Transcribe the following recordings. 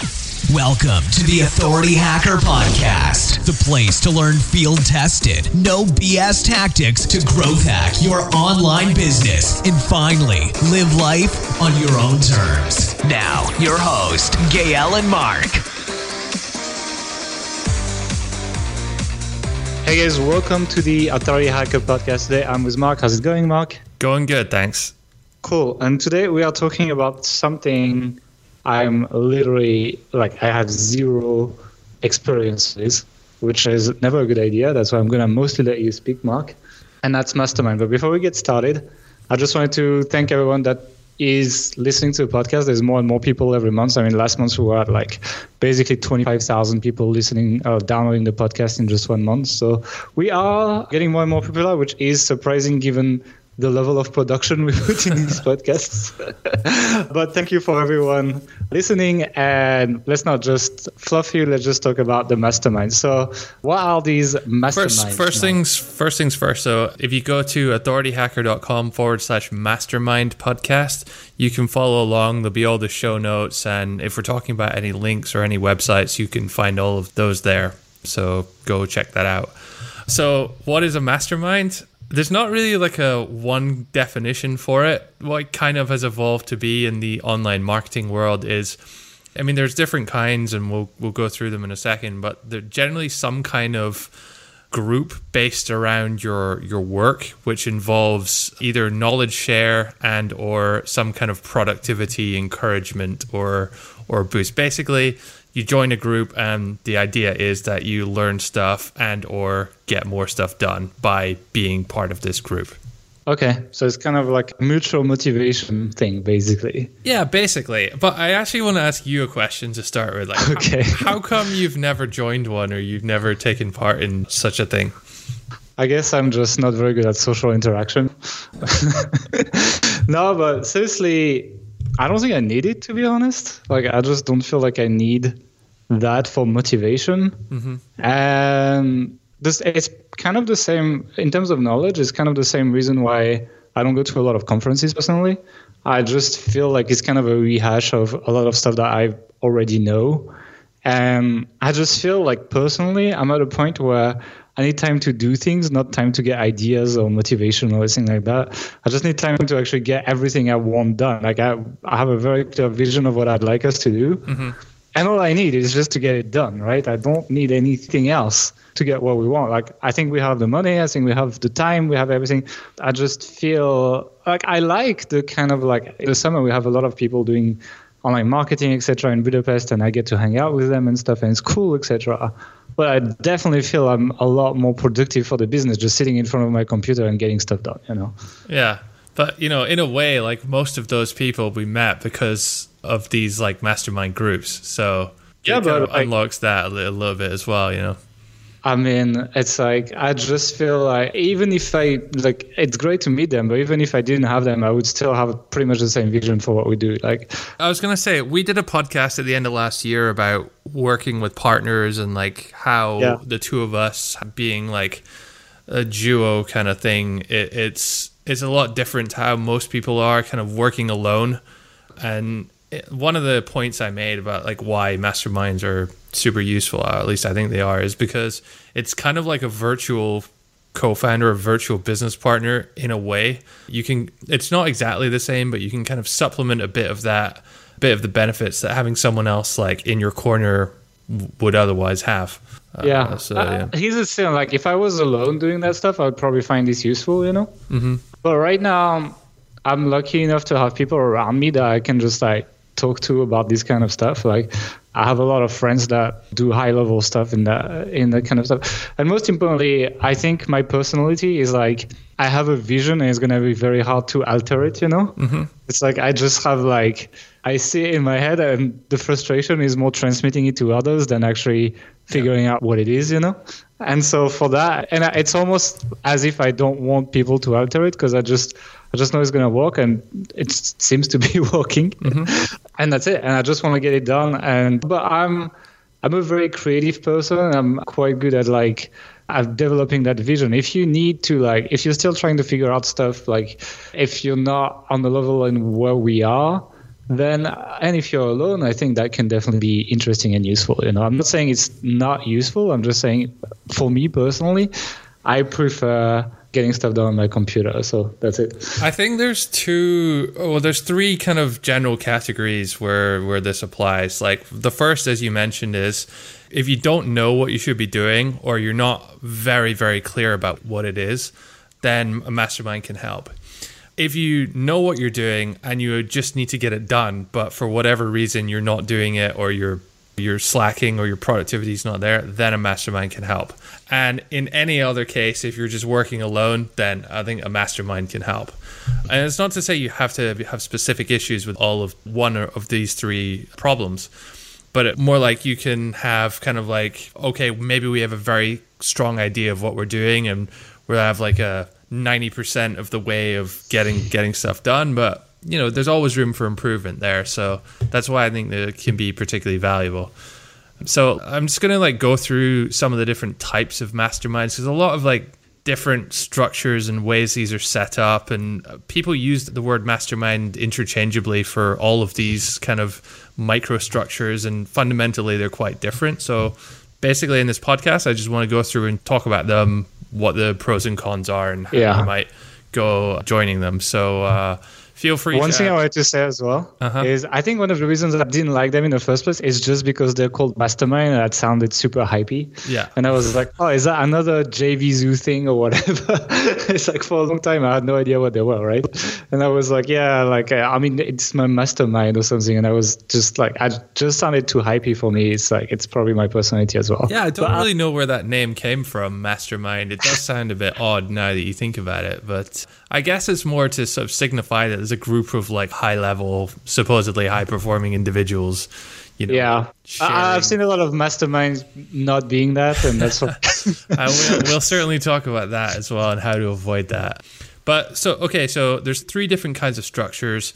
Welcome to the Authority Hacker Podcast, the place to learn field tested, no BS tactics to growth hack your online business and finally live life on your own terms. Now, your host, Gael and Mark. Hey guys, welcome to the Authority Hacker Podcast. Today I'm with Mark. How's it going, Mark? Going good, thanks. Cool. And today we are talking about something I'm literally like I have zero experiences, which is never a good idea. That's why I'm gonna mostly let you speak, Mark. And that's Mastermind. But before we get started, I just wanted to thank everyone that is listening to the podcast. There's more and more people every month. I mean, last month we were at like basically 25,000 people listening, uh, downloading the podcast in just one month. So we are getting more and more popular, which is surprising given the level of production we put in these podcasts. but thank you for everyone listening. And let's not just fluff you. Let's just talk about the mastermind. So, what are these masterminds? First, first things first things first. So, if you go to authorityhacker.com forward slash mastermind podcast, you can follow along. There'll be all the show notes. And if we're talking about any links or any websites, you can find all of those there. So, go check that out. So, what is a mastermind? There's not really like a one definition for it. What kind of has evolved to be in the online marketing world is, I mean, there's different kinds, and we'll we'll go through them in a second. But they're generally some kind of group based around your your work, which involves either knowledge share and or some kind of productivity encouragement or or boost. Basically, you join a group and the idea is that you learn stuff and or get more stuff done by being part of this group. Okay so it's kind of like a mutual motivation thing basically. Yeah basically. But i actually want to ask you a question to start with like okay. how, how come you've never joined one or you've never taken part in such a thing? I guess I'm just not very good at social interaction. no, but seriously, I don't think I need it to be honest. Like I just don't feel like I need that for motivation. Mm-hmm. And this it's kind of the same in terms of knowledge. It's kind of the same reason why I don't go to a lot of conferences personally. I just feel like it's kind of a rehash of a lot of stuff that I already know. And I just feel like personally, I'm at a point where I need time to do things, not time to get ideas or motivation or anything like that. I just need time to actually get everything I want done. Like I, I have a very clear vision of what I'd like us to do. Mm-hmm. And all I need is just to get it done, right? I don't need anything else to get what we want. Like I think we have the money, I think we have the time, we have everything. I just feel like I like the kind of like the summer we have a lot of people doing online marketing, etc. in Budapest and I get to hang out with them and stuff and it's cool, etc but I definitely feel I'm a lot more productive for the business just sitting in front of my computer and getting stuff done, you know? Yeah. But, you know, in a way, like most of those people we met because of these like mastermind groups. So yeah, it but like, unlocks that a little, a little bit as well, you know? I mean, it's like I just feel like even if I like, it's great to meet them, but even if I didn't have them, I would still have pretty much the same vision for what we do. Like, I was gonna say, we did a podcast at the end of last year about working with partners and like how yeah. the two of us being like a duo kind of thing. It, it's it's a lot different to how most people are kind of working alone, and one of the points I made about like why masterminds are super useful, at least I think they are, is because it's kind of like a virtual co-founder, a virtual business partner in a way. You can it's not exactly the same, but you can kind of supplement a bit of that bit of the benefits that having someone else like in your corner would otherwise have. Uh, yeah. So, yeah. Uh, he's the same. Like if I was alone doing that stuff, I would probably find this useful, you know. Mm-hmm. But right now, I'm lucky enough to have people around me that I can just like talk to about this kind of stuff. Like I have a lot of friends that do high level stuff in that in that kind of stuff. And most importantly, I think my personality is like I have a vision and it's gonna be very hard to alter it, you know? Mm-hmm. It's like I just have like I see it in my head and the frustration is more transmitting it to others than actually figuring yeah. out what it is, you know? And so for that and it's almost as if I don't want people to alter it because I just I just know it's going to work, and it seems to be working. Mm-hmm. and that's it. And I just want to get it done. And but I'm I'm a very creative person. I'm quite good at like at developing that vision. If you need to like, if you're still trying to figure out stuff, like if you're not on the level in where we are, then and if you're alone, I think that can definitely be interesting and useful. You know, I'm not saying it's not useful. I'm just saying, for me personally, I prefer getting stuff done on my computer. So that's it. I think there's two oh, well there's three kind of general categories where where this applies. Like the first as you mentioned is if you don't know what you should be doing or you're not very very clear about what it is, then a mastermind can help. If you know what you're doing and you just need to get it done, but for whatever reason you're not doing it or you're you're slacking or your productivity is not there, then a mastermind can help. And in any other case, if you're just working alone, then I think a mastermind can help. And it's not to say you have to have specific issues with all of one of these three problems, but more like you can have kind of like, okay, maybe we have a very strong idea of what we're doing and we'll have like a 90% of the way of getting getting stuff done, but you know, there's always room for improvement there. So that's why I think that it can be particularly valuable. So I'm just gonna like go through some of the different types of masterminds because a lot of like different structures and ways these are set up and people use the word mastermind interchangeably for all of these kind of microstructures and fundamentally they're quite different so basically in this podcast i just want to go through and talk about them what the pros and cons are and how yeah. you might go joining them so uh, feel free. One thing add. I wanted to say as well uh-huh. is I think one of the reasons I didn't like them in the first place is just because they're called Mastermind and that sounded super hypey. Yeah. And I was like, oh, is that another JVZoo thing or whatever? it's like for a long time I had no idea what they were, right? And I was like, yeah, like I mean it's my mastermind or something, and I was just like, I just sounded too hypey for me. It's like it's probably my personality as well. Yeah, I don't but really know where that name came from, Mastermind. It does sound a bit odd now that you think about it, but I guess it's more to sort of signify that there's a group of like high level, supposedly high performing individuals. You know, yeah, sharing. I've seen a lot of masterminds not being that, and that's what. I will, we'll certainly talk about that as well and how to avoid that. But so okay, so there's three different kinds of structures.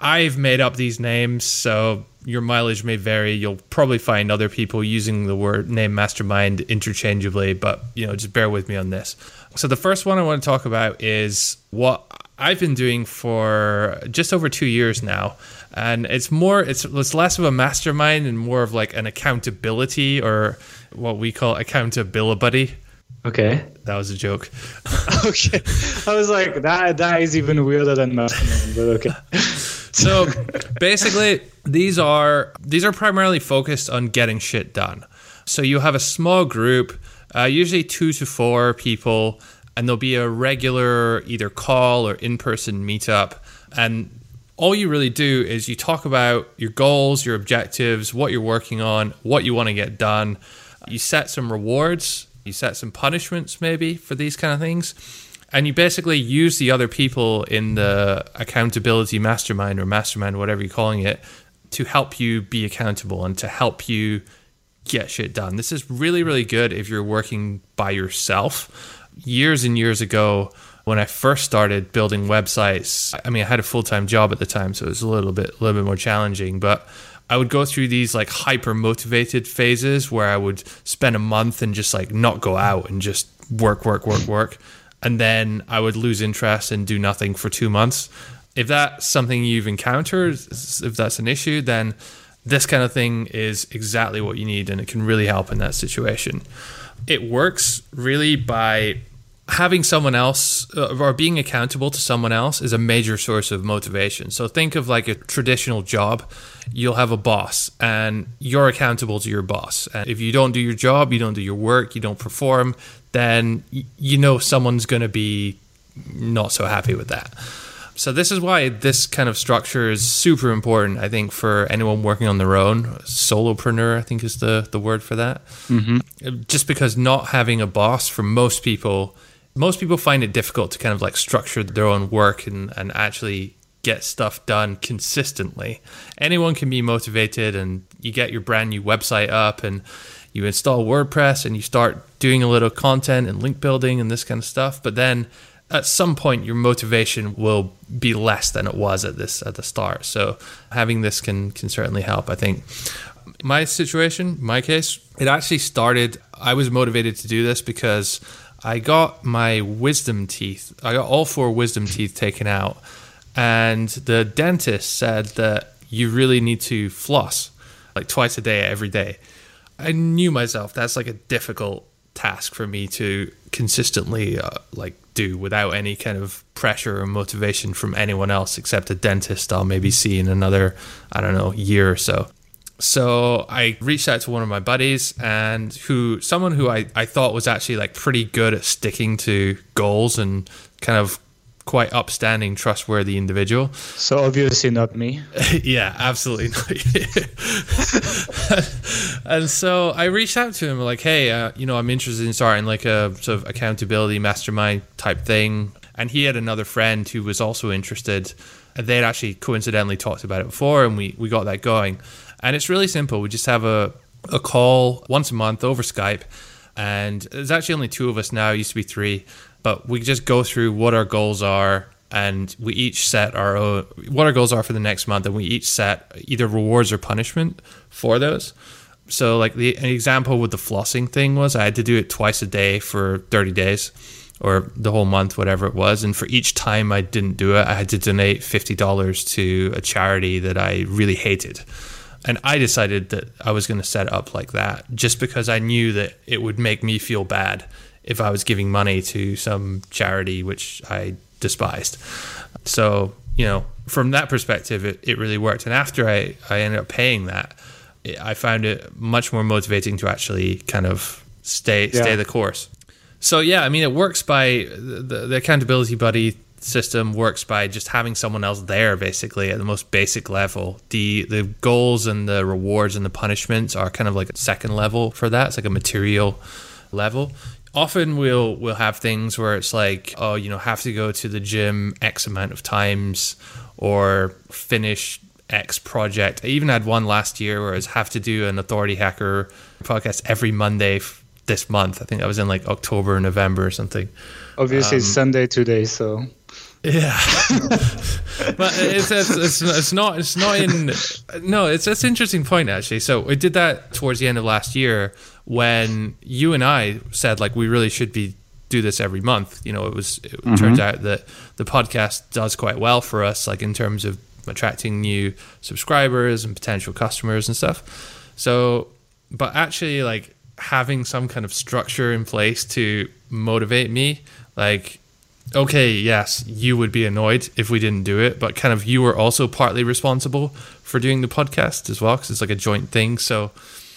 I've made up these names, so your mileage may vary. You'll probably find other people using the word name mastermind interchangeably, but you know, just bear with me on this. So the first one I want to talk about is what I've been doing for just over two years now, and it's more it's it's less of a mastermind and more of like an accountability or what we call accountability. buddy. Okay, that was a joke. okay, I was like that that is even weirder than mastermind, but okay. so basically, these are these are primarily focused on getting shit done. So you have a small group uh, usually two to four people, and there'll be a regular either call or in person meetup. And all you really do is you talk about your goals, your objectives, what you're working on, what you want to get done. You set some rewards, you set some punishments maybe for these kind of things. And you basically use the other people in the accountability mastermind or mastermind, whatever you're calling it, to help you be accountable and to help you get shit done. This is really, really good if you're working by yourself. Years and years ago, when I first started building websites, I mean, I had a full time job at the time, so it was a little bit, a little bit more challenging. But I would go through these like hyper motivated phases where I would spend a month and just like not go out and just work, work, work, work, and then I would lose interest and do nothing for two months. If that's something you've encountered, if that's an issue, then this kind of thing is exactly what you need and it can really help in that situation. It works really by having someone else uh, or being accountable to someone else is a major source of motivation. So think of like a traditional job. You'll have a boss and you're accountable to your boss. And if you don't do your job, you don't do your work, you don't perform, then you know someone's going to be not so happy with that. So this is why this kind of structure is super important. I think for anyone working on their own, solopreneur, I think is the the word for that. Mm-hmm. Just because not having a boss for most people, most people find it difficult to kind of like structure their own work and and actually get stuff done consistently. Anyone can be motivated, and you get your brand new website up and you install WordPress and you start doing a little content and link building and this kind of stuff. But then at some point your motivation will be less than it was at this at the start. So having this can can certainly help. I think my situation, my case, it actually started. I was motivated to do this because I got my wisdom teeth. I got all four wisdom teeth taken out, and the dentist said that you really need to floss like twice a day, every day. I knew myself that's like a difficult task for me to consistently uh, like do without any kind of pressure or motivation from anyone else except a dentist I'll maybe see in another I don't know year or so. So I reached out to one of my buddies and who someone who I, I thought was actually like pretty good at sticking to goals and kind of quite upstanding, trustworthy individual. So obviously not me. yeah, absolutely not. and so I reached out to him like, hey, uh, you know, I'm interested in starting like a sort of accountability mastermind type thing. And he had another friend who was also interested. And they'd actually coincidentally talked about it before, and we, we got that going. And it's really simple. We just have a, a call once a month over Skype. And there's actually only two of us now, it used to be three but we just go through what our goals are and we each set our own what our goals are for the next month and we each set either rewards or punishment for those. So like the an example with the flossing thing was i had to do it twice a day for 30 days or the whole month whatever it was and for each time i didn't do it i had to donate $50 to a charity that i really hated. And i decided that i was going to set it up like that just because i knew that it would make me feel bad if I was giving money to some charity which I despised. So, you know, from that perspective, it, it really worked. And after I, I ended up paying that, I found it much more motivating to actually kind of stay yeah. stay the course. So yeah, I mean, it works by the, the accountability buddy system works by just having someone else there basically at the most basic level the the goals and the rewards and the punishments are kind of like a second level for that it's like a material level often we'll we'll have things where it's like oh you know have to go to the gym x amount of times or finish x project. I even had one last year where i was have to do an authority hacker podcast every monday f- this month. I think that was in like october or november or something. Obviously um, it's sunday today so. Yeah, but it's, it's, it's it's not it's not in no it's it's an interesting point actually. So we did that towards the end of last year when you and I said like we really should be do this every month. You know, it was it mm-hmm. turns out that the podcast does quite well for us, like in terms of attracting new subscribers and potential customers and stuff. So, but actually, like having some kind of structure in place to motivate me, like okay, yes, you would be annoyed if we didn't do it, but kind of you were also partly responsible for doing the podcast as well because it's like a joint thing. So,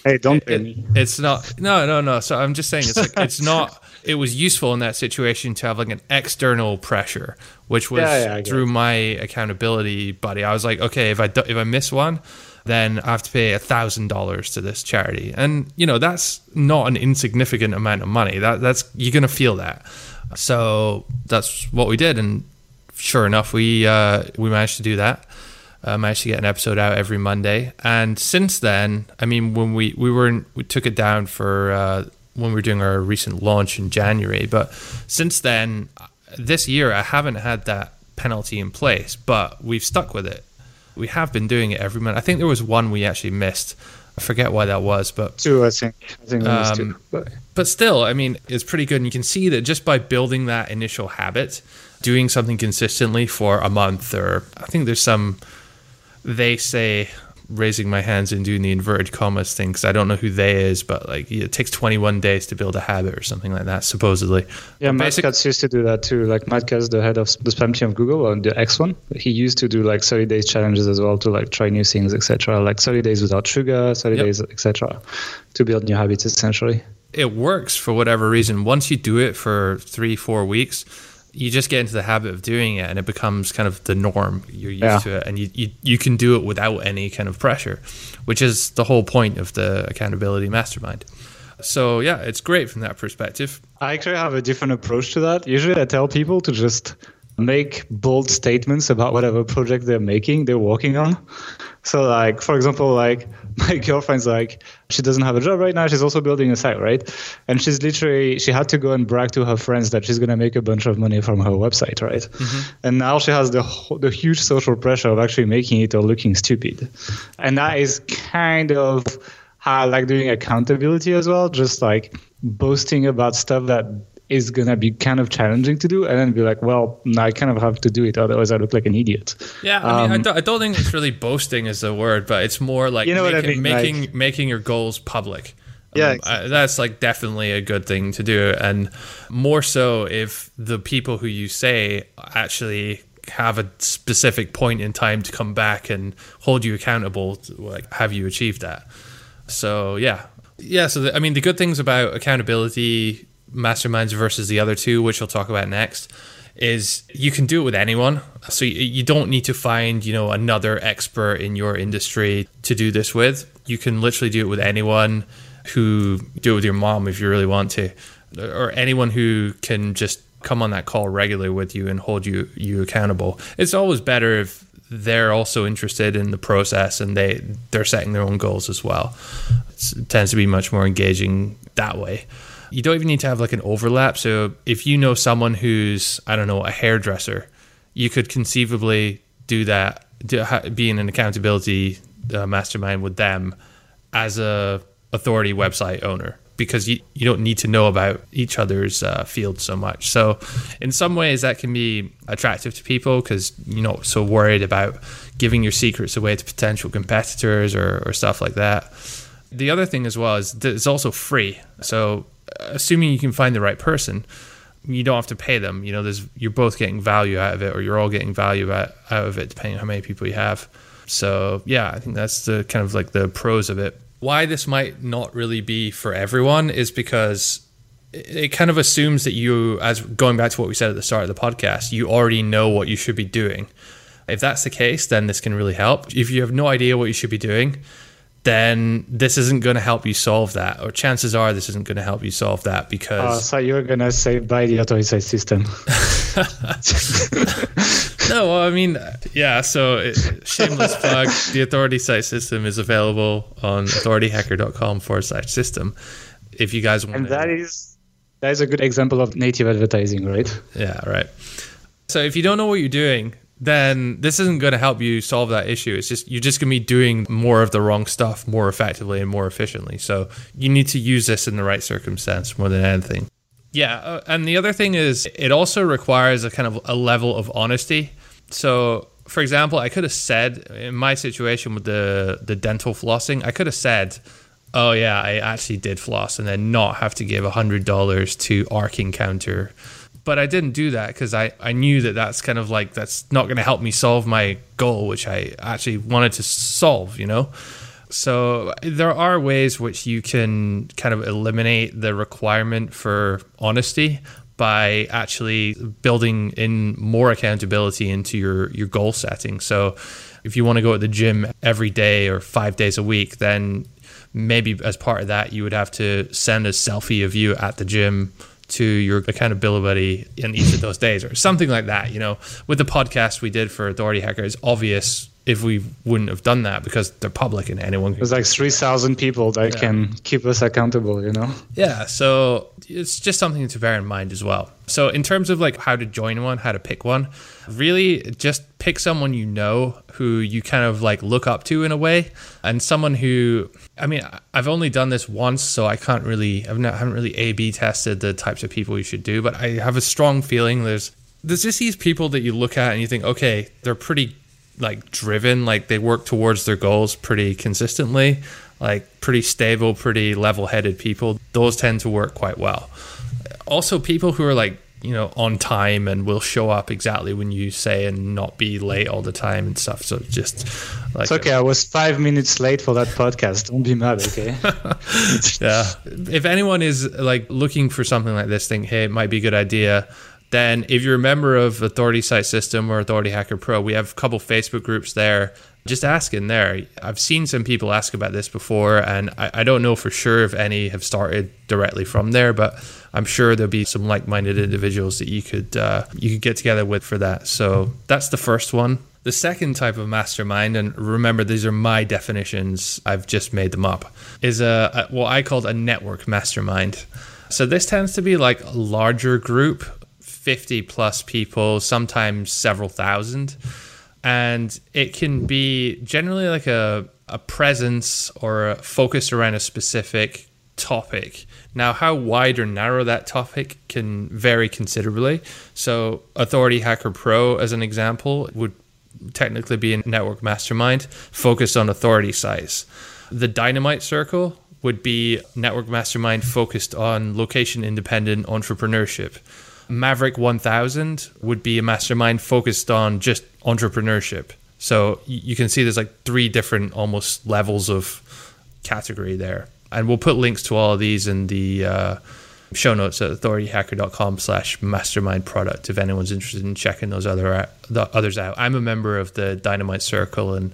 hey, don't it, it, It's not. No, no, no. So I'm just saying it's like it's not. It was useful in that situation to have like an external pressure, which was yeah, yeah, through my accountability buddy. I was like, okay, if I do, if I miss one, then I have to pay a thousand dollars to this charity, and you know that's not an insignificant amount of money. That that's you're gonna feel that. So that's what we did, and sure enough, we uh, we managed to do that. Managed to get an episode out every Monday, and since then, I mean, when we we were in, we took it down for uh, when we were doing our recent launch in January, but since then, this year I haven't had that penalty in place, but we've stuck with it. We have been doing it every month. I think there was one we actually missed I forget why that was, but two, I think. I think um, two. But. but still, I mean, it's pretty good, and you can see that just by building that initial habit, doing something consistently for a month, or I think there's some. They say raising my hands and doing the inverted commas thing because I don't know who they is, but like it takes 21 days to build a habit or something like that, supposedly. Yeah, Matt Cutts used to do that too. Like Matt Cutts, the head of the spam team of Google on the X one, he used to do like 30 days challenges as well to like try new things, etc. Like 30 days without sugar, 30 yep. days, etc. To build new habits essentially. It works for whatever reason. Once you do it for three, four weeks you just get into the habit of doing it and it becomes kind of the norm. You're used yeah. to it and you, you, you can do it without any kind of pressure which is the whole point of the accountability mastermind. So yeah it's great from that perspective. I actually have a different approach to that. Usually i tell people to just make bold statements about whatever project they're making they're working on. So like for example like my girlfriend's like she doesn't have a job right now she's also building a site right? And she's literally she had to go and brag to her friends that she's going to make a bunch of money from her website right? Mm-hmm. and now she has the the huge social pressure of actually making it or looking stupid. And that is kind of how I like doing accountability as well just like boasting about stuff that is gonna be kind of challenging to do, and then be like, well, I kind of have to do it, otherwise I look like an idiot. Yeah, I mean, um, I, don't, I don't think it's really boasting is the word, but it's more like you know making, I mean? making like, making your goals public. Yeah, um, I, that's like definitely a good thing to do, and more so if the people who you say actually have a specific point in time to come back and hold you accountable. To, like, have you achieved that? So yeah, yeah. So the, I mean, the good things about accountability masterminds versus the other two, which we'll talk about next, is you can do it with anyone. So you, don't need to find you know another expert in your industry to do this with. You can literally do it with anyone who do it with your mom if you really want to, or anyone who can just come on that call regularly with you and hold you you accountable. It's always better if they're also interested in the process and they they're setting their own goals as well. It's, it tends to be much more engaging that way. You don't even need to have like an overlap. So if you know someone who's I don't know a hairdresser, you could conceivably do that, do, be in an accountability uh, mastermind with them as a authority website owner because you, you don't need to know about each other's uh, field so much. So, in some ways, that can be attractive to people because you're not so worried about giving your secrets away to potential competitors or, or stuff like that. The other thing as well is that it's also free. So, assuming you can find the right person, you don't have to pay them. You know, there's you're both getting value out of it, or you're all getting value out, out of it, depending on how many people you have. So, yeah, I think that's the kind of like the pros of it why this might not really be for everyone is because it kind of assumes that you, as going back to what we said at the start of the podcast, you already know what you should be doing. If that's the case, then this can really help. If you have no idea what you should be doing, then this isn't going to help you solve that, or chances are this isn't going to help you solve that because. Oh, so you're going to say buy the authority site system. no, well, I mean, yeah. So, it, shameless plug: the Authority Site System is available on authorityhacker.com forward slash system. If you guys want, and that is that is a good example of native advertising, right? Yeah, right. So, if you don't know what you're doing, then this isn't going to help you solve that issue. It's just you're just going to be doing more of the wrong stuff more effectively and more efficiently. So, you need to use this in the right circumstance more than anything. Yeah, uh, and the other thing is it also requires a kind of a level of honesty. So, for example, I could have said in my situation with the the dental flossing, I could have said, "Oh yeah, I actually did floss," and then not have to give hundred dollars to Arc Encounter. But I didn't do that because I, I knew that that's kind of like that's not going to help me solve my goal, which I actually wanted to solve. You know. So there are ways which you can kind of eliminate the requirement for honesty by actually building in more accountability into your your goal setting. So if you want to go to the gym every day or 5 days a week, then maybe as part of that you would have to send a selfie of you at the gym to your accountability in each of those days or something like that you know with the podcast we did for authority hacker it's obvious if we wouldn't have done that because they're public and anyone can. There's like 3,000 people that yeah. can keep us accountable, you know? Yeah. So it's just something to bear in mind as well. So, in terms of like how to join one, how to pick one, really just pick someone you know who you kind of like look up to in a way and someone who, I mean, I've only done this once, so I can't really, I've not, haven't really A B tested the types of people you should do, but I have a strong feeling there's, there's just these people that you look at and you think, okay, they're pretty like driven, like they work towards their goals pretty consistently, like pretty stable, pretty level headed people, those tend to work quite well. Also, people who are like, you know, on time and will show up exactly when you say and not be late all the time and stuff. So just like it's okay. A, I was five minutes late for that podcast. Don't be mad, okay? yeah. If anyone is like looking for something like this, think, hey, it might be a good idea then if you're a member of Authority Site System or Authority Hacker Pro, we have a couple Facebook groups there. Just ask in there. I've seen some people ask about this before, and I, I don't know for sure if any have started directly from there, but I'm sure there'll be some like-minded individuals that you could uh, you could get together with for that. So that's the first one. The second type of mastermind, and remember these are my definitions, I've just made them up, is a, a what I called a network mastermind. So this tends to be like a larger group 50 plus people, sometimes several thousand. And it can be generally like a, a presence or a focus around a specific topic. Now, how wide or narrow that topic can vary considerably. So, Authority Hacker Pro, as an example, would technically be a network mastermind focused on authority sites. The Dynamite Circle would be network mastermind focused on location independent entrepreneurship. Maverick 1000 would be a mastermind focused on just entrepreneurship. So you can see there's like three different almost levels of category there. And we'll put links to all of these in the uh, show notes at authorityhacker.com slash mastermind product if anyone's interested in checking those other the others out. I'm a member of the Dynamite Circle and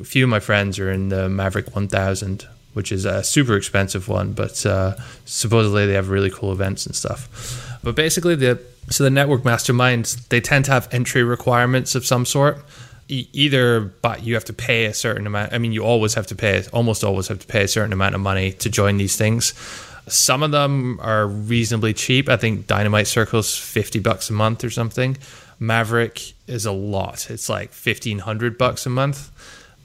a few of my friends are in the Maverick 1000, which is a super expensive one, but uh, supposedly they have really cool events and stuff. But basically, the so the network masterminds they tend to have entry requirements of some sort. E- either, but you have to pay a certain amount. I mean, you always have to pay, almost always have to pay a certain amount of money to join these things. Some of them are reasonably cheap. I think Dynamite Circle's fifty bucks a month or something. Maverick is a lot. It's like fifteen hundred bucks a month.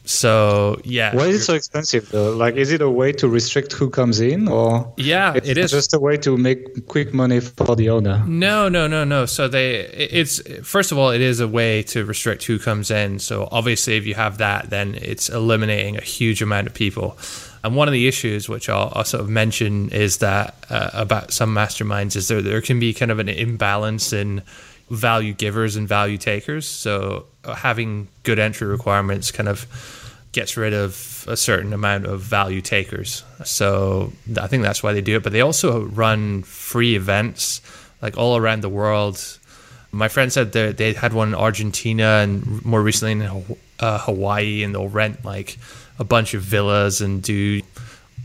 So yeah, why is it so expensive though? Like, is it a way to restrict who comes in, or yeah, it's it is just a way to make quick money for the owner? No, no, no, no. So they, it's first of all, it is a way to restrict who comes in. So obviously, if you have that, then it's eliminating a huge amount of people. And one of the issues, which I'll, I'll sort of mention, is that uh, about some masterminds is there there can be kind of an imbalance in value givers and value takers. So having good entry requirements kind of gets rid of a certain amount of value takers. So I think that's why they do it. But they also run free events like all around the world. My friend said that they had one in Argentina and more recently in uh, Hawaii, and they'll rent like a bunch of villas and do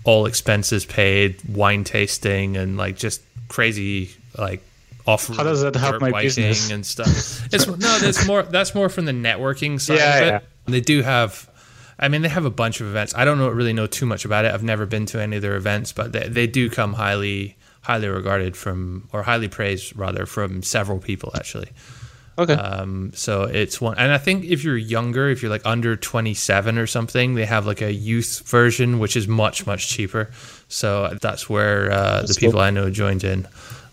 all expenses paid wine tasting and like just crazy like off how does that help my business and stuff it's no that's more that's more from the networking side yeah, of it yeah. they do have I mean, they have a bunch of events. I don't know, really know too much about it. I've never been to any of their events, but they, they do come highly highly regarded from or highly praised rather from several people actually. Okay. Um, so it's one, and I think if you're younger, if you're like under 27 or something, they have like a youth version, which is much much cheaper. So that's where uh, the people. I know joined in.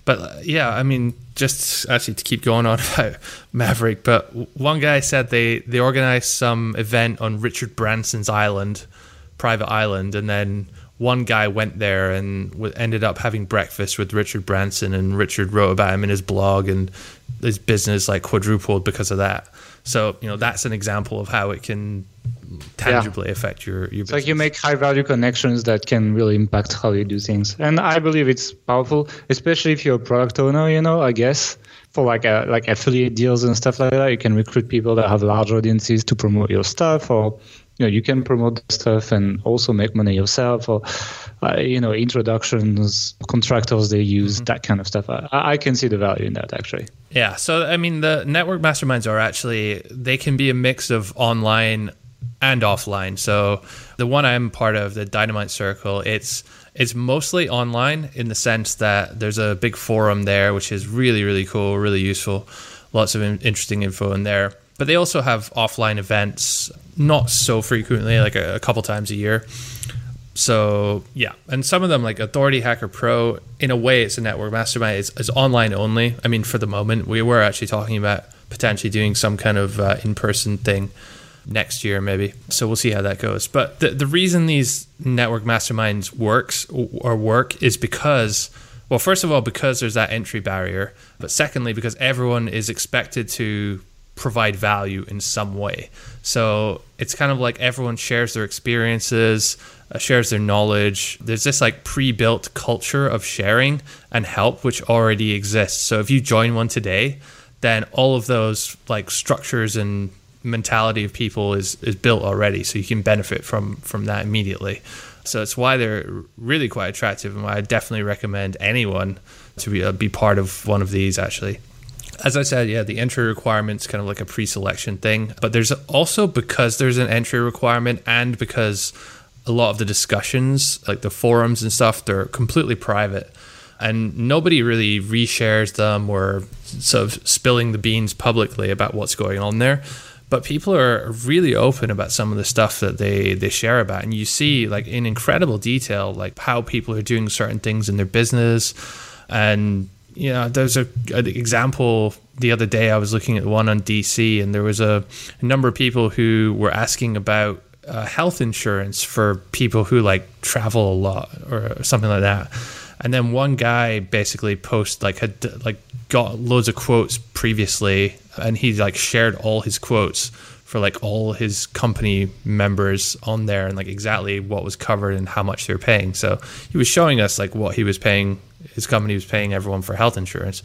But uh, yeah, I mean, just actually to keep going on about Maverick, but one guy said they they organized some event on Richard Branson's island, private island, and then one guy went there and w- ended up having breakfast with Richard Branson, and Richard wrote about him in his blog, and his business like quadrupled because of that. So you know that's an example of how it can tangibly yeah. affect your your. It's like you make high value connections that can really impact how you do things, and I believe it's powerful, especially if you're a product owner. You know, I guess for like a, like affiliate deals and stuff like that, you can recruit people that have large audiences to promote your stuff, or you know you can promote the stuff and also make money yourself, or uh, you know introductions, contractors they use mm-hmm. that kind of stuff. I, I can see the value in that actually. Yeah, so I mean, the network masterminds are actually they can be a mix of online and offline. So the one I'm part of, the Dynamite Circle, it's it's mostly online in the sense that there's a big forum there, which is really really cool, really useful. Lots of in- interesting info in there. But they also have offline events, not so frequently, like a, a couple times a year. So yeah, and some of them like Authority Hacker Pro, in a way, it's a network mastermind. It's, it's online only. I mean, for the moment, we were actually talking about potentially doing some kind of uh, in-person thing next year maybe. So we'll see how that goes. But the the reason these network masterminds works or work is because well, first of all, because there's that entry barrier, but secondly, because everyone is expected to provide value in some way. So it's kind of like everyone shares their experiences, uh, shares their knowledge. There's this like pre built culture of sharing and help, which already exists. So if you join one today, then all of those like structures and mentality of people is is built already, so you can benefit from from that immediately. So it's why they're really quite attractive, and why I definitely recommend anyone to be uh, be part of one of these. Actually, as I said, yeah, the entry requirement's kind of like a pre-selection thing, but there's also because there's an entry requirement, and because a lot of the discussions, like the forums and stuff, they're completely private and nobody really reshares them or sort of spilling the beans publicly about what's going on there but people are really open about some of the stuff that they they share about. And you see like in incredible detail like how people are doing certain things in their business. And you know there's a an example the other day I was looking at one on DC and there was a, a number of people who were asking about uh, health insurance for people who like travel a lot or something like that. And then one guy basically posted like had like got loads of quotes previously and he like shared all his quotes for like all his company members on there and like exactly what was covered and how much they were paying so he was showing us like what he was paying his company was paying everyone for health insurance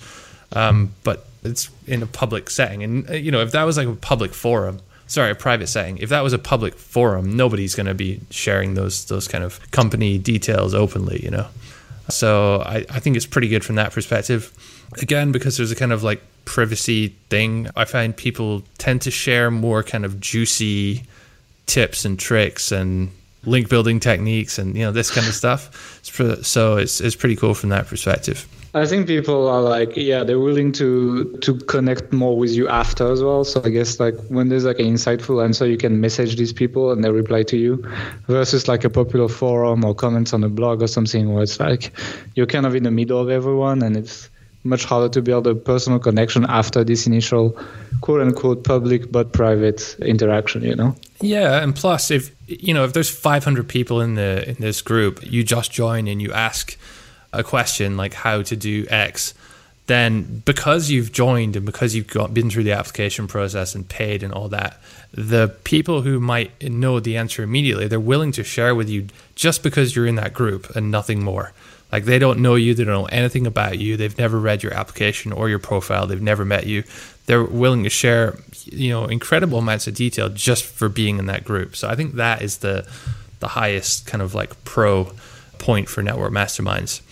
um, but it's in a public setting and uh, you know if that was like a public forum sorry, a private setting. If that was a public forum, nobody's going to be sharing those those kind of company details openly, you know. So I, I think it's pretty good from that perspective. Again, because there's a kind of like privacy thing, I find people tend to share more kind of juicy tips and tricks and link building techniques and you know this kind of stuff. So it's it's pretty cool from that perspective. I think people are like, yeah, they're willing to to connect more with you after as well. So I guess like when there's like an insightful answer, you can message these people and they reply to you, versus like a popular forum or comments on a blog or something where it's like you're kind of in the middle of everyone and it's much harder to build a personal connection after this initial quote unquote public but private interaction you know yeah and plus if you know if there's 500 people in the in this group you just join and you ask a question like how to do X, then because you've joined and because you've got, been through the application process and paid and all that, the people who might know the answer immediately, they're willing to share with you just because you're in that group and nothing more. Like they don't know you, they don't know anything about you, they've never read your application or your profile, they've never met you. They're willing to share, you know, incredible amounts of detail just for being in that group. So I think that is the the highest kind of like pro point for network masterminds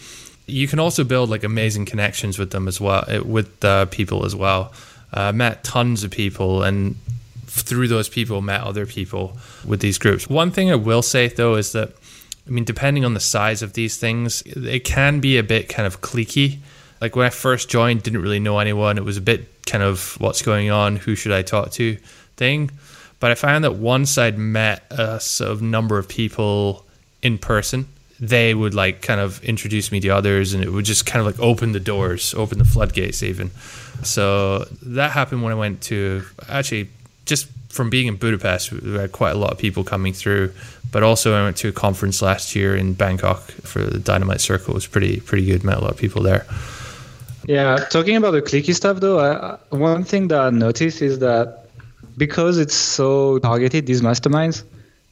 you can also build like amazing connections with them as well, eh, with uh, people as well. Uh, met tons of people and through those people met other people with these groups. One thing I will say though is that I mean depending on the size of these things, it can be a bit kind of cliquey. Like when I first joined, didn't really know anyone. It was a bit kind of what's going on, who should I talk to thing. But I found that once I'd met a sort of number of people in person, they would like kind of introduce me to others and it would just kind of like open the doors open the floodgates even so that happened when i went to actually just from being in budapest we had quite a lot of people coming through but also i went to a conference last year in bangkok for the dynamite circle. It was pretty pretty good. Met a lot of people there. Yeah talking about the cliquey stuff though I, one thing that i noticed is that because it's so targeted these masterminds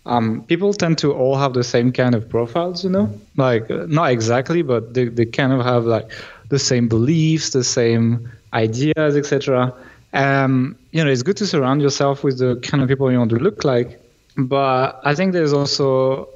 um, people tend to all have the same kind of profiles, you know, like uh, not exactly, but they, they kind of have like the same beliefs, the same ideas, etc. Um, you know, it's good to surround yourself with the kind of people you want to look like, but I think there's also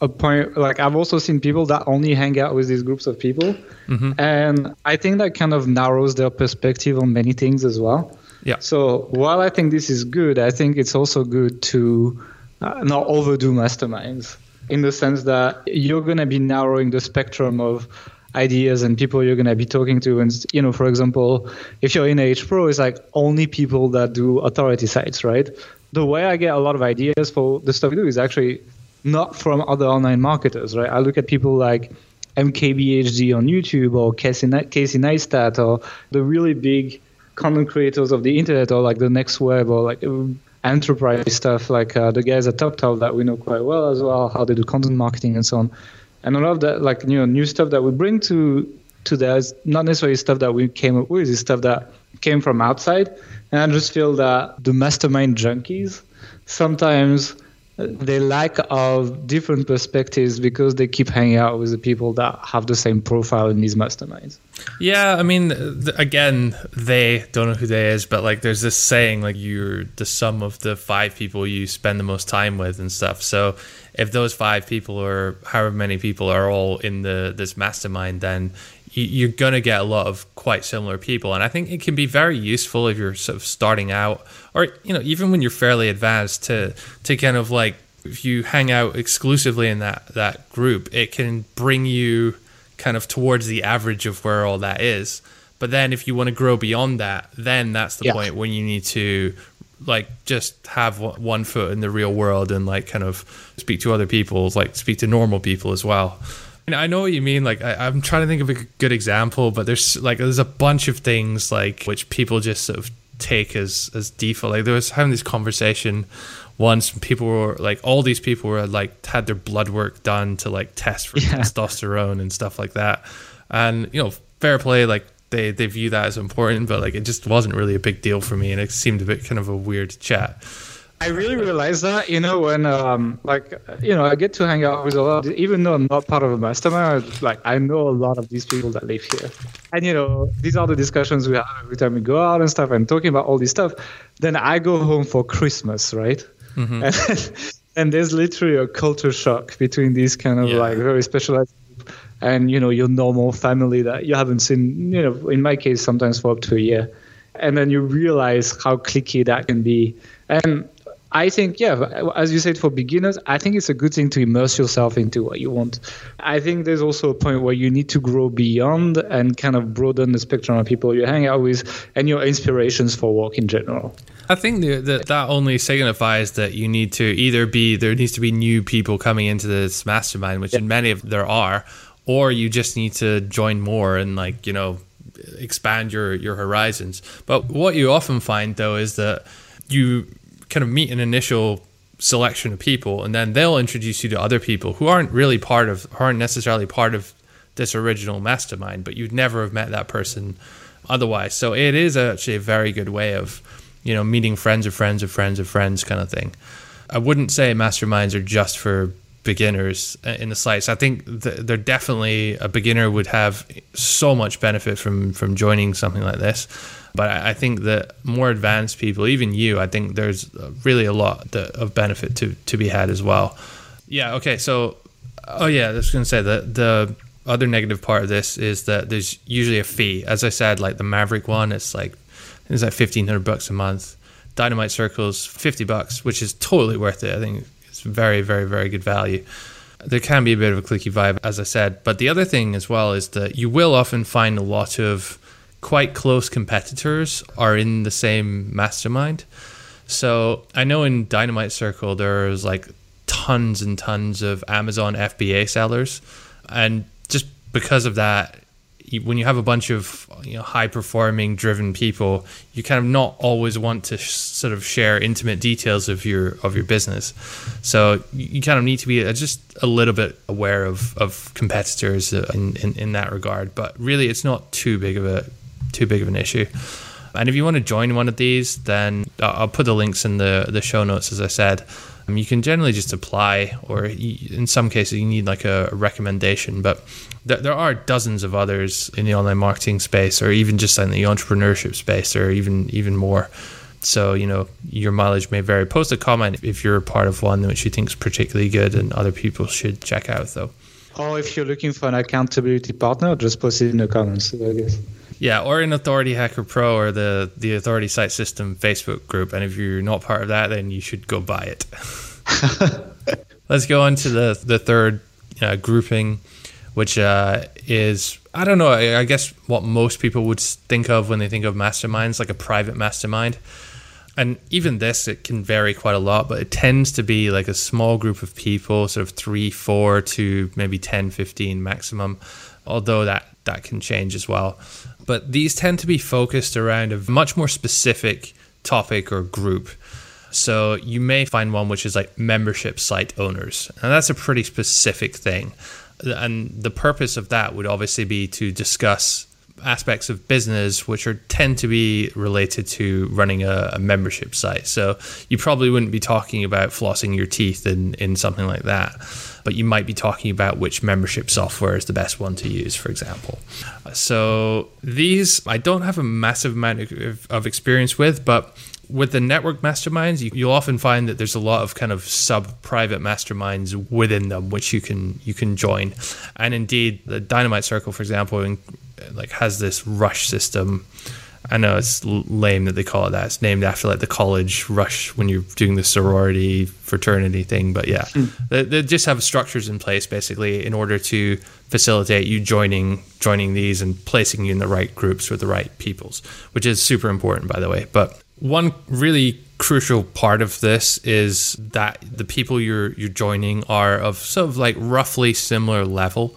a point. Like I've also seen people that only hang out with these groups of people, mm-hmm. and I think that kind of narrows their perspective on many things as well. Yeah. So while I think this is good, I think it's also good to uh, not overdo masterminds in the sense that you're going to be narrowing the spectrum of ideas and people you're going to be talking to. And you know for example if you're in h pro it's like only people that do authority sites right? The way i get a lot of ideas for the stuff we do is actually not from other online marketers right? I look at people like mkbhd on youtube or casey, casey neistat or the really big content creators of the internet or like the next web or like enterprise stuff, like uh, the guys at TopTal that we know quite well as well, how they do content marketing and so on. And a lot of that, like you know, new stuff that we bring to to that is not necessarily stuff that we came up with, it's stuff that came from outside. And I just feel that the mastermind junkies sometimes they lack of different perspectives because they keep hanging out with the people that have the same profile in these masterminds. Yeah, I mean, again, they don't know who they is, but like, there's this saying like you're the sum of the five people you spend the most time with and stuff. So if those five people or however many people are all in the this mastermind, then you're going to get a lot of quite similar people and i think it can be very useful if you're sort of starting out or you know even when you're fairly advanced to to kind of like if you hang out exclusively in that that group it can bring you kind of towards the average of where all that is but then if you want to grow beyond that then that's the yeah. point when you need to like just have one foot in the real world and like kind of speak to other people, like speak to normal people as well. And I know what you mean. Like I, am trying to think of a good example, but there's like there's a bunch of things like which people just sort of take as as default. Like there was having this conversation once people were like all these people were like had their blood work done to like test for yeah. testosterone and stuff like that. And you know, fair play, like they they view that as important, but like it just wasn't really a big deal for me, and it seemed a bit kind of a weird chat. I really realized that, you know, when um, like you know, I get to hang out with a lot, of, even though I'm not part of a mastermind. Like I know a lot of these people that live here, and you know, these are the discussions we have every time we go out and stuff, and talking about all this stuff. Then I go home for Christmas, right? Mm-hmm. And, and, there's literally a culture shock between these kind of yeah. like very specialized and you know your normal family that you haven't seen you know in my case sometimes for up to a year and then you realize how cliquey that can be and I think, yeah, as you said, for beginners, I think it's a good thing to immerse yourself into what you want. I think there's also a point where you need to grow beyond and kind of broaden the spectrum of people you hang out with and your inspirations for work in general. I think that that only signifies that you need to either be there needs to be new people coming into this mastermind, which yeah. in many of there are, or you just need to join more and like you know expand your your horizons. But what you often find though is that you kind of meet an initial selection of people and then they'll introduce you to other people who aren't really part of aren't necessarily part of this original mastermind but you'd never have met that person otherwise so it is actually a very good way of you know meeting friends of friends of friends of friends kind of thing i wouldn't say masterminds are just for beginners uh, in the slides. I think they're definitely a beginner would have so much benefit from from joining something like this. But I, I think that more advanced people, even you, I think there's really a lot that, of benefit to to be had as well. Yeah. Okay. So, oh yeah, I was going to say that the other negative part of this is that there's usually a fee. As I said, like the Maverick one, it's like it's like fifteen hundred bucks a month. Dynamite Circles, fifty bucks, which is totally worth it. I think it's very, very, very good value. There can be a bit of a cliquey vibe, as I said. But the other thing as well is that you will often find a lot of quite close competitors are in the same mastermind. So I know in Dynamite Circle there's like tons and tons of Amazon FBA sellers, and just because of that, when you have a bunch of you know, high performing driven people you kind of not always want to sh- sort of share intimate details of your of your business. So you kind of need to be just a little bit aware of of competitors uh, in, in, in that regard. But really it's not too big of a too big of an issue and if you want to join one of these then I'll put the links in the the show notes as I said um, you can generally just apply, or in some cases, you need like a, recommendation. But th- there are dozens of others in the online marketing space, or even just in the entrepreneurship space, or even even more. So you know your mileage may vary. Post a comment if you're a part of one which you think is particularly good, and other people should check out though. Or if you're looking for an accountability partner, just post it in the comments. I guess. Yeah, or in Authority Hacker Pro or the the Authority Site System Facebook group. And if you're not part of that, then you should go buy it. Let's go on to the the third uh, grouping, which uh, is I don't know. I, I guess what most people would think of when they think of masterminds, like a private mastermind. And even this, it can vary quite a lot, but it tends to be like a small group of people, sort of three, four to maybe 10, 15 maximum, although that, that can change as well but these tend to be focused around a much more specific topic or group. So you may find one which is like membership site owners, and that's a pretty specific thing. And the purpose of that would obviously be to discuss aspects of business which are tend to be related to running a, a, membership site. So you probably wouldn't be talking about flossing your teeth in, in something like that but you might be talking about which membership software is the best one to use, for example. So these I don't have a massive amount of, of experience with, but with the network masterminds, you, will often find that there's a lot of kind of sub private masterminds within them, which you can you can join. And indeed, the Dynamite Circle, for example, like has this rush system I know it's lame that they call it that. It's named after like the college rush when you're doing the sorority fraternity thing. But yeah, mm. they, they, just have structures in place basically in order to facilitate you joining joining these and placing you in the right groups with the right peoples, which is super important by the way. But one really crucial part of this is that the people you're you're joining are of sort of like roughly similar level.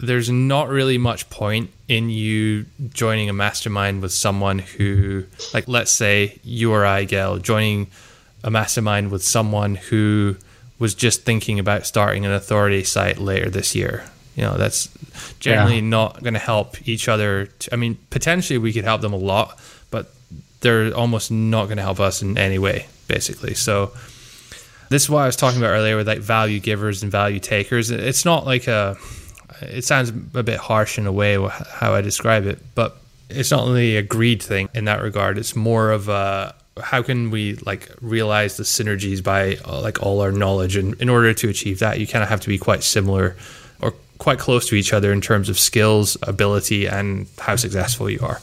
There's not really much point in you joining a mastermind with someone who, like, let's say you or I, Gael, joining a mastermind with someone who was just thinking about starting an authority site later this year. You know, that's generally yeah. not going to help each other. To, I mean, potentially we could help them a lot, but they're almost not going to help us in any way, basically. So this is why I was talking about earlier with like value givers and value takers. It's not like a. It sounds a bit harsh in a way how I describe it, but it's not only a greed thing in that regard. It's more of a how can we like realize the synergies by uh, like all our knowledge and in order to achieve that you kind of have to be quite similar or quite close to each other in terms of skills ability and how successful you are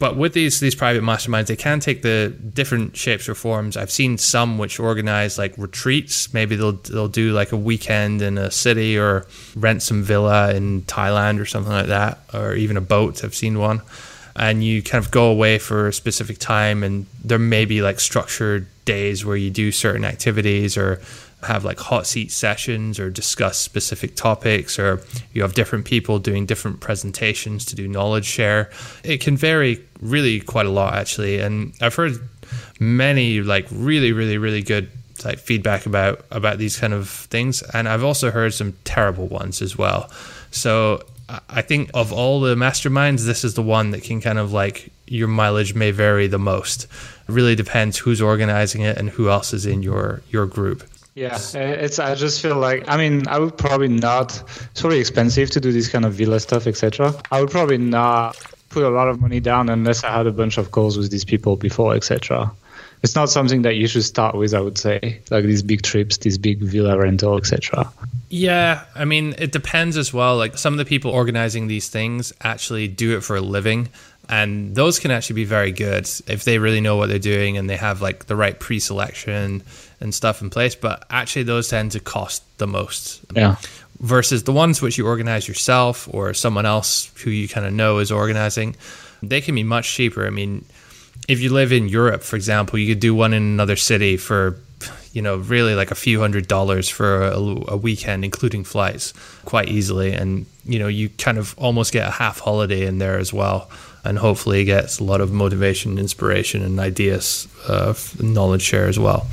but with these these private masterminds they can take the different shapes or forms. I've seen some which organize like retreats. Maybe they'll they'll do like a weekend in a city or rent some villa in thailand or something like that or even a boat. I've seen one. And you kind of go away for a specific time and there may be like structured days where you do certain activities or have like hot seat sessions or discuss specific topics or you have different people doing different presentations to do knowledge share it can vary really quite a lot actually and i've heard many like really really really good like feedback about about these kind of things and i've also heard some terrible ones as well so I think of all the masterminds, this is the one that can kind of like your mileage may vary the most. It really depends who's organizing it and who else is in your your group. Yeah, eh, it's. I just feel like I mean I would probably not. It's really expensive to do this kind of villa stuff, etc. I would probably not put a lot of money down unless I had a bunch of calls with these people before, etc it's not something that you should start with i would say like these big trips these big villa rental etc yeah i mean it depends as well like some of the people organizing these things actually do it for a living and those can actually be very good if they really know what they're doing and they have like the right pre-selection and stuff in place but actually those tend to cost the most yeah versus the ones which you organize yourself or someone else who you kind of know is organizing they can be much cheaper i mean if you live in Europe, for example, you could do one in another city for, you know, really like a few hundred dollars for a, a, weekend, including flights, quite easily. And, you know, you kind of almost get a half holiday in there as well. And hopefully gets a lot of motivation, inspiration, and ideas, uh, knowledge share as well.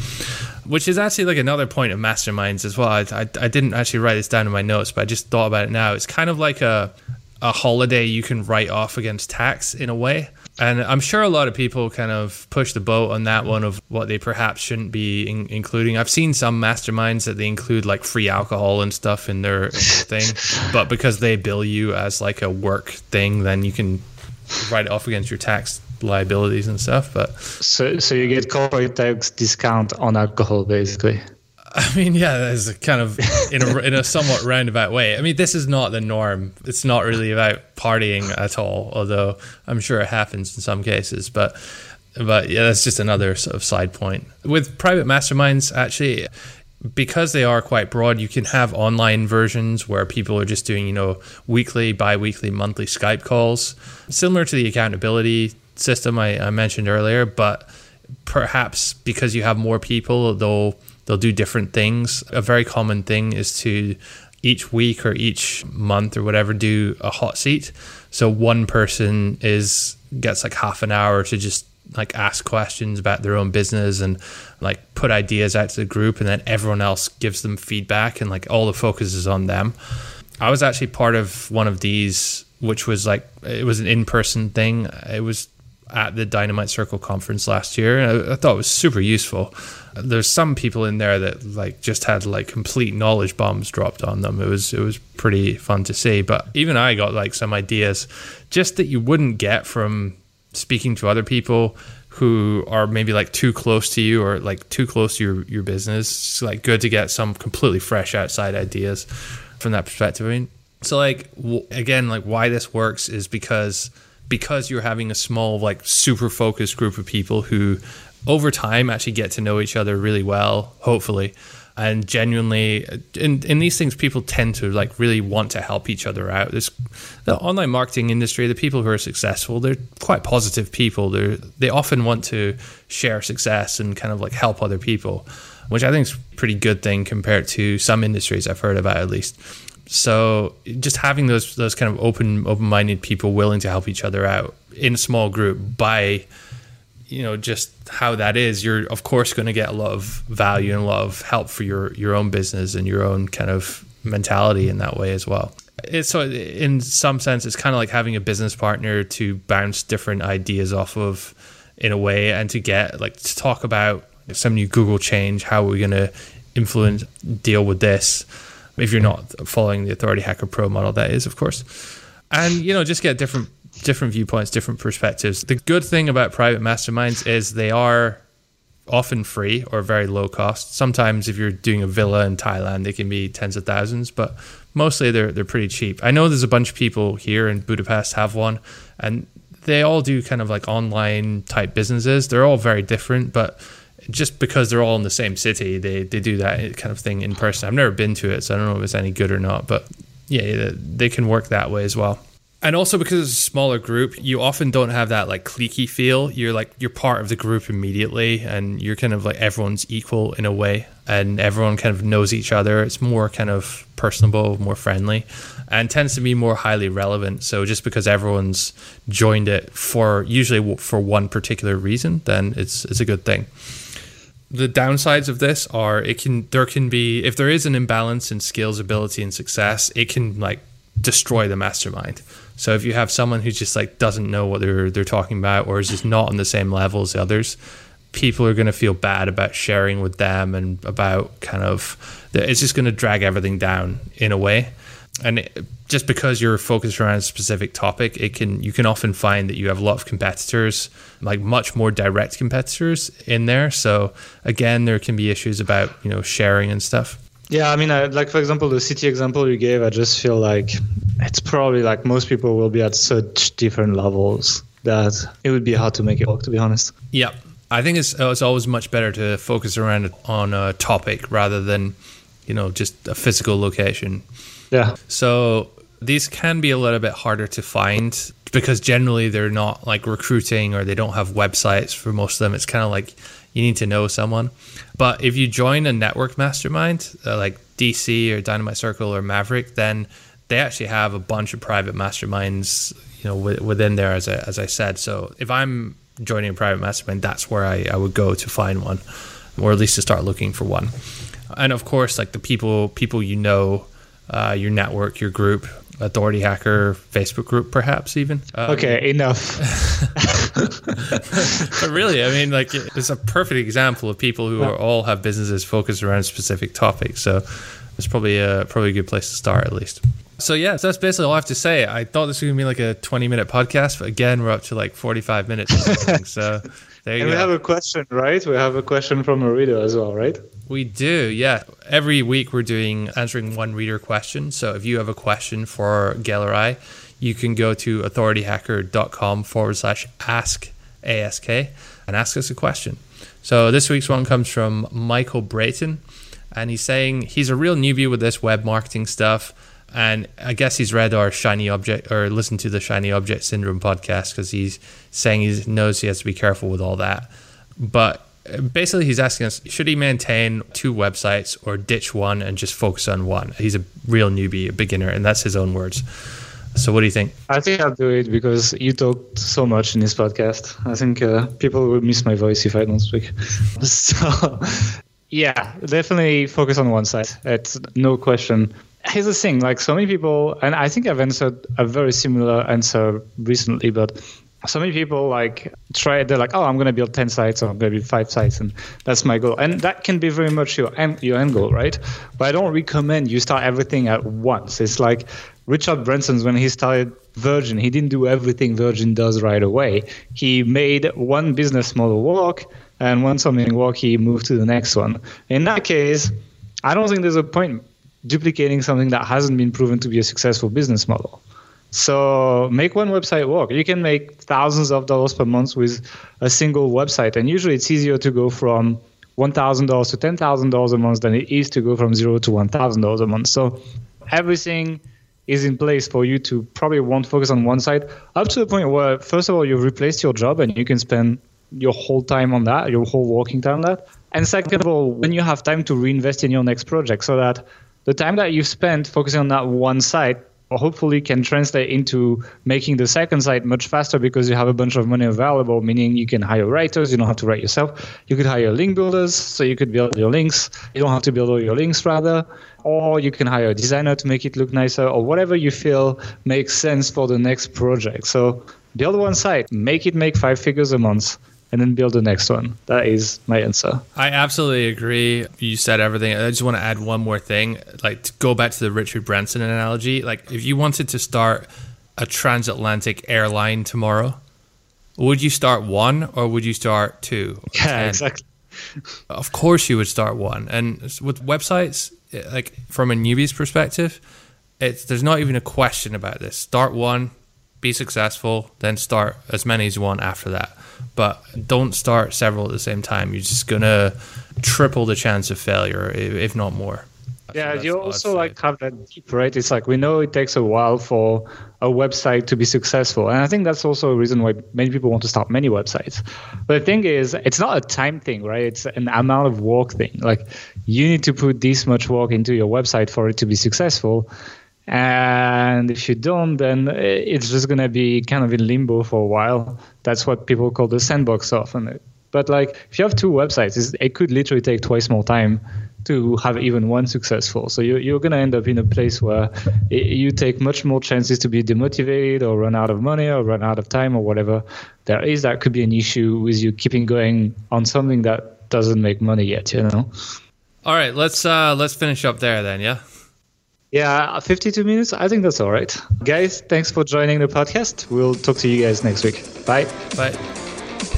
Which is actually like another point of masterminds as well. I, I, I didn't actually write this down in my notes, but I just thought about it now. It's kind of like a, a holiday you can write off against tax in a way and I'm sure a lot of people kind of push the boat on that one of what they perhaps shouldn't be in- including. I've seen some masterminds that they include like free alcohol and stuff in their, in their thing, but because they bill you as like a work thing, then you can write it off against your tax liabilities and stuff. But so, so you get corporate tax discount on alcohol, basically. I mean, yeah, that's kind of in a, in a somewhat roundabout way. I mean, this is not the norm. It's not really about partying at all, although I'm sure it happens in some cases. But but yeah, that's just another sort of side point. With private masterminds, actually, because they are quite broad, you can have online versions where people are just doing, you know, weekly, bi weekly, monthly Skype calls, similar to the accountability system I, I mentioned earlier. But perhaps because you have more people, they'll they'll do different things. A very common thing is to each week or each month or whatever do a hot seat. So one person is gets like half an hour to just like ask questions about their own business and like put ideas out to the group and then everyone else gives them feedback and like all the focus is on them. I was actually part of one of these which was like it was an in-person thing. It was at the Dynamite Circle conference last year. I, I thought it was super useful there's some people in there that like just had like complete knowledge bombs dropped on them. It was it was pretty fun to see. But even I got like some ideas just that you wouldn't get from speaking to other people who are maybe like too close to you or like too close to your, your business. It's like good to get some completely fresh outside ideas from that perspective. I mean, so like w- again, like why this works is because because you're having a small like super focused group of people who over time actually get to know each other really well, hopefully. and genuinely in, in these things people tend to like really want to help each other out. This the online marketing industry the people who are successful they're quite positive people. They they often want to share success and kind of like help other people which i think is a pretty good thing compared to some industries i've heard about at least so just having those those kind of open open-minded people willing to help each other out in a small group by you know just how that is you're of course going to get a lot of value and a lot of help for your your own business and your own kind of mentality in that way as well. It's so in some sense it's kind of like having a business partner to bounce different ideas off of in a way and to get like to talk about some new google change how are we going to influence deal with this if you're not following the authority hacker pro model that is of course and you know just get different different viewpoints, different perspectives. The good thing about private masterminds is they are often free or very low cost. Sometimes if you're doing a villa in Thailand, they can be tens of thousands, but mostly they're they're pretty cheap. I know there's a bunch of people here in Budapest have one and they all do kind of like online type businesses. They're all very different, but just because they're all in the same city, they, they do that kind of thing in person. I've never been to it, so I don't know if it's any good or not, but yeah, they can work that way as well and also because it's a smaller group, you often don't have that like cliquey feel. You're like you're part of the group immediately, and you're kind of like everyone's equal in a way, and everyone kind of knows each other. It's more kind of personable, more friendly, and tends to be more highly relevant. So just because everyone's joined it for usually for one particular reason, then it's it's a good thing. The downsides of this are it can there can be if there is an imbalance in skills, ability, and success, it can like destroy the mastermind so if you have someone who just like doesn't know what they're they're talking about or is just not on the same level as the others, people are going to feel bad about sharing with them and about kind of it's just going to drag everything down in a way. And it, just because you're focused around a specific topic, it can you can often find that you have a lot of competitors, like much more direct competitors in there. So again, there can be issues about you know sharing and stuff. Yeah, I mean, I, like for example, the city example you gave, I just feel like it's probably like most people will be at such different levels that it would be hard to make it work. To be honest. Yeah, I think it's it's always much better to focus around on a topic rather than you know just a physical location. Yeah. So these can be a little bit harder to find because generally they're not like recruiting or they don't have websites for most of them. It's kind of like you need to know someone. But if you join a network mastermind uh, like DC or Dynamite Circle or Maverick, then they actually have a bunch of private masterminds, you know, within there as I, as I said. So if I'm joining a private mastermind, that's where I, I would go to find one, or at least to start looking for one. And of course, like the people people you know, uh, your network, your group, Authority Hacker Facebook group, perhaps even. Um, okay, enough. but really, I mean, like it's a perfect example of people who are, all have businesses focused around specific topics. So it's probably a probably a good place to start at least. So yeah, so that's basically all I have to say. I thought this was gonna be like a twenty minute podcast, but again, we're up to like forty five minutes. so there you and go. we have a question, right? We have a question from a reader as well, right? We do, yeah. Every week we're doing answering one reader question. So if you have a question for Gael or I, you can go to authorityhacker.com forward slash ask ASK and ask us a question. So this week's one comes from Michael Brayton, and he's saying he's a real newbie with this web marketing stuff and I guess he's read our shiny object or listened to the shiny object syndrome podcast because he's saying he knows he has to be careful with all that. But basically, he's asking us should he maintain two websites or ditch one and just focus on one? He's a real newbie, a beginner, and that's his own words. So, what do you think? I think I'll do it because you talked so much in this podcast. I think uh, people will miss my voice if I don't speak. so, yeah, definitely focus on one side. It's no question here's the thing like so many people and i think i've answered a very similar answer recently but so many people like try they're like oh i'm going to build 10 sites or i'm going to build five sites and that's my goal. And that can be very much your end, your end goal right? But i don't recommend you start everything at once. It's like richard branson's when he started virgin he didn't do everything virgin does right away. He made one business model work and once something worked he moved to the next one. In that case i don't think there's a point duplicating something that hasn't been proven to be a successful business model. So make one website work. You can make thousands of dollars per month with a single website, and usually it's easier to go from $1,000 to $10,000 a month than it is to go from zero to $1,000 a month. So everything is in place for you to probably won't focus on one side up to the point where, first of all, you've replaced your job and you can spend your whole time on that, your whole working time on that. And second of all, when you have time to reinvest in your next project so that the time that you've spent focusing on that one side hopefully can translate into making the second site much faster because you have a bunch of money available, meaning you can hire writers, you don't have to write yourself. You could hire link builders, so you could build your links. You don't have to build all your links rather. Or you can hire a designer to make it look nicer, or whatever you feel makes sense for the next project. So build one site, make it make five figures a month and then build the next one. That is my answer. I absolutely agree. You said everything. I just want to add one more thing. Like to go back to the Richard Branson analogy. Like if you wanted to start a transatlantic airline tomorrow, would you start one or would you start two? Yeah, 10? exactly. of course you would start one. And with websites, eh, like from a newbie's perspective, it's there's not even a question about this. Start one, be successful, then start as many as you want after that but don't start several at the same time. You're just gonna triple the chance of failure, if not more. Yeah, you also like have that deep, right? It's like we know it takes a while for a website to be successful, and I think that's also a reason why many people want to start many websites. But the thing is, it's not a time thing, right? It's an amount of work thing. Like you need to put this much work into your website for it to be successful, and if you don't, then it's just going to be kind of in limbo for a while. That's what people call the sandbox often. But like, if you have two websites, it could literally take twice more time to have even one successful. So you, you're going to end up in a place where you take much more chances to be demotivated or run out of money or run out of time or whatever there is. That could be an issue with you keeping going on something that doesn't make money yet. You know. All right, let's uh, let's finish up there then. Yeah. Yeah, 52 minutes. I think that's all right. Guys, thanks for joining the podcast. We'll talk to you guys next week. Bye. Bye.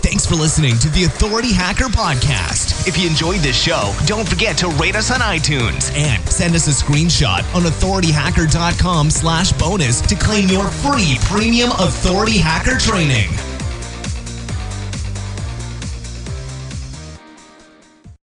Thanks for listening to the Authority Hacker Podcast. If you enjoyed this show, don't forget to rate us on iTunes and send us a screenshot on authorityhacker.com slash bonus to claim your free premium authority hacker training.